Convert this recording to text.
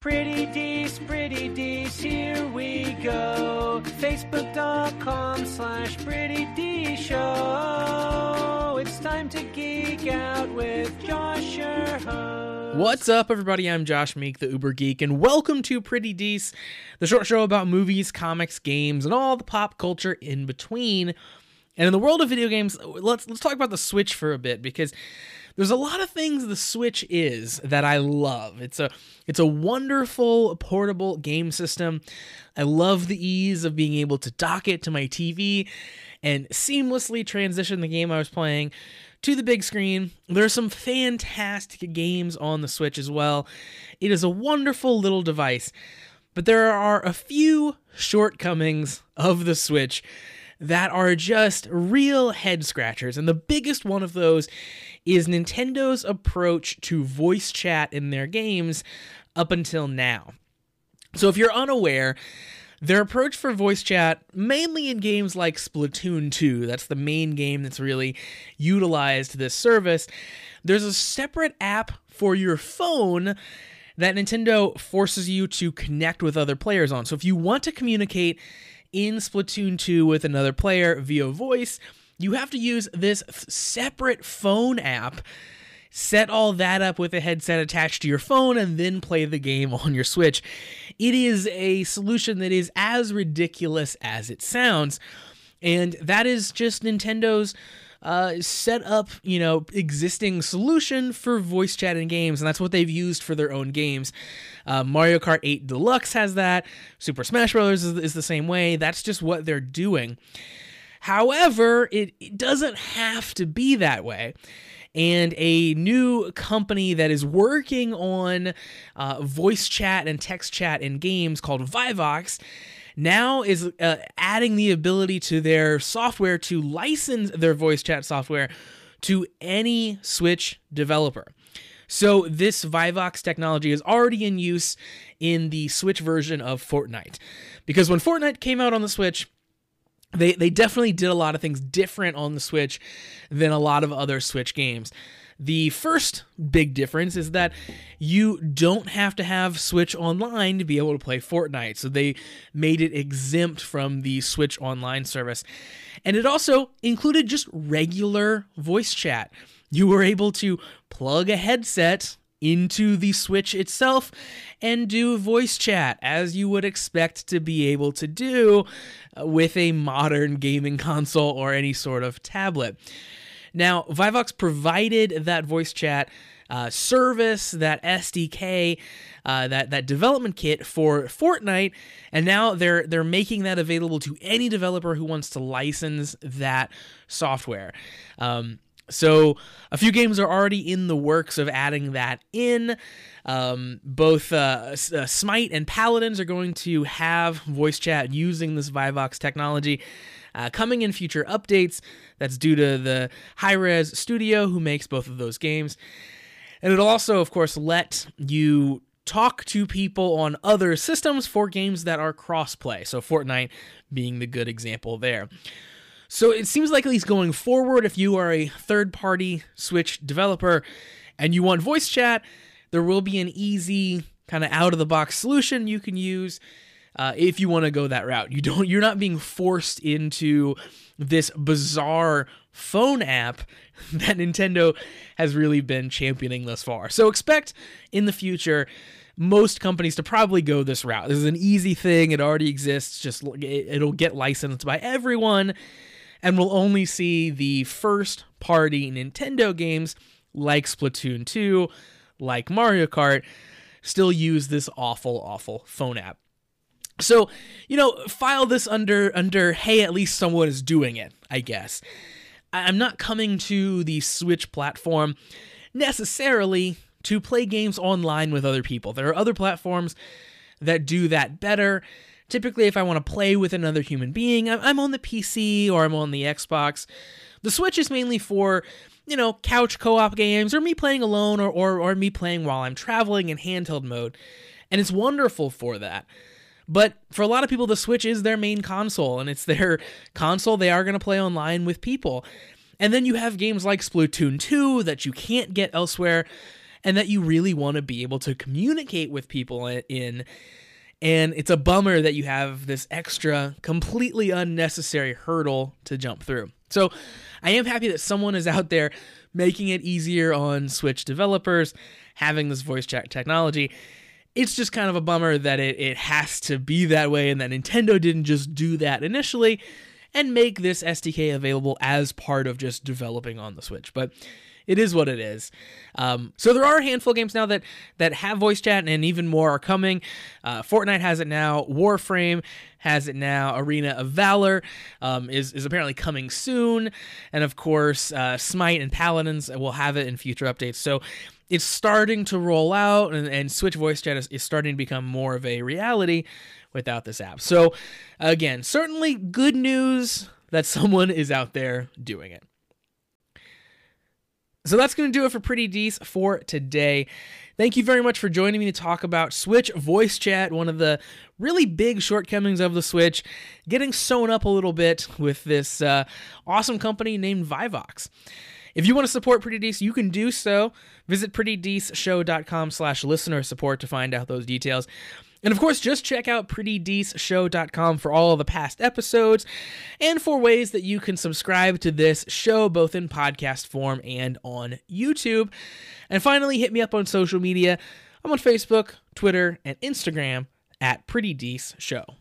Pretty Dece, Pretty Dece, here we go. Facebook.com slash Pretty D Show. It's time to geek out with Josh, your host. What's up, everybody? I'm Josh Meek, the Uber Geek, and welcome to Pretty Dece, the short show about movies, comics, games, and all the pop culture in between. And in the world of video games, let's let's talk about the Switch for a bit because there's a lot of things the Switch is that I love. It's a it's a wonderful portable game system. I love the ease of being able to dock it to my TV and seamlessly transition the game I was playing to the big screen. There are some fantastic games on the Switch as well. It is a wonderful little device, but there are a few shortcomings of the Switch that are just real head scratchers. And the biggest one of those is Nintendo's approach to voice chat in their games up until now. So if you're unaware, their approach for voice chat, mainly in games like Splatoon 2, that's the main game that's really utilized this service, there's a separate app for your phone that Nintendo forces you to connect with other players on. So if you want to communicate in Splatoon 2 with another player via voice, you have to use this separate phone app. Set all that up with a headset attached to your phone and then play the game on your Switch. It is a solution that is as ridiculous as it sounds. And that is just Nintendo's uh, set up, you know, existing solution for voice chat in games, and that's what they've used for their own games. Uh, Mario Kart 8 Deluxe has that. Super Smash Bros. Is, is the same way. That's just what they're doing. However, it, it doesn't have to be that way and a new company that is working on uh, voice chat and text chat in games called Vivox now is uh, adding the ability to their software to license their voice chat software to any Switch developer. So this Vivox technology is already in use in the Switch version of Fortnite. Because when Fortnite came out on the Switch, they they definitely did a lot of things different on the Switch than a lot of other Switch games. The first big difference is that you don't have to have Switch Online to be able to play Fortnite. So they made it exempt from the Switch Online service. And it also included just regular voice chat. You were able to plug a headset into the Switch itself and do voice chat as you would expect to be able to do with a modern gaming console or any sort of tablet. Now, Vivox provided that voice chat uh, service, that SDK, uh, that that development kit for Fortnite, and now they're they're making that available to any developer who wants to license that software. Um, so a few games are already in the works of adding that in. Um, both uh, uh, Smite and Paladins are going to have voice chat using this Vivox technology. Uh, coming in future updates, that's due to the Hi-Rez studio who makes both of those games. And it'll also, of course, let you talk to people on other systems for games that are cross-play. So Fortnite being the good example there. So it seems like at least going forward, if you are a third-party Switch developer and you want voice chat, there will be an easy kind of out-of-the-box solution you can use uh, if you want to go that route. You don't. You're not being forced into this bizarre phone app that Nintendo has really been championing thus far. So expect in the future most companies to probably go this route. This is an easy thing. It already exists. Just it'll get licensed by everyone, and we'll only see the first party Nintendo games like Splatoon 2, like Mario Kart, still use this awful, awful phone app. So, you know, file this under under hey, at least someone is doing it, I guess. I'm not coming to the Switch platform necessarily to play games online with other people. There are other platforms that do that better. Typically, if I want to play with another human being, I'm on the PC or I'm on the Xbox. The Switch is mainly for, you know, couch co op games or me playing alone or, or, or me playing while I'm traveling in handheld mode. And it's wonderful for that. But for a lot of people, the Switch is their main console, and it's their console they are going to play online with people. And then you have games like Splatoon 2 that you can't get elsewhere. And that you really want to be able to communicate with people in. And it's a bummer that you have this extra, completely unnecessary hurdle to jump through. So I am happy that someone is out there making it easier on Switch developers, having this voice chat technology. It's just kind of a bummer that it, it has to be that way and that Nintendo didn't just do that initially and make this SDK available as part of just developing on the Switch. But it is what it is. Um, so there are a handful of games now that that have voice chat, and even more are coming. Uh, Fortnite has it now. Warframe has it now. Arena of Valor um, is is apparently coming soon, and of course, uh, Smite and Paladins will have it in future updates. So. It's starting to roll out, and, and Switch voice chat is, is starting to become more of a reality without this app. So, again, certainly good news that someone is out there doing it. So that's going to do it for Pretty Dece for today. Thank you very much for joining me to talk about Switch voice chat, one of the really big shortcomings of the Switch, getting sewn up a little bit with this uh, awesome company named Vivox. If you want to support Pretty Dece, you can do so. Visit prettydeceshow.com slash listener support to find out those details. And of course, just check out prettydeceshow.com for all the past episodes and for ways that you can subscribe to this show, both in podcast form and on YouTube. And finally, hit me up on social media. I'm on Facebook, Twitter, and Instagram at Pretty Dece Show.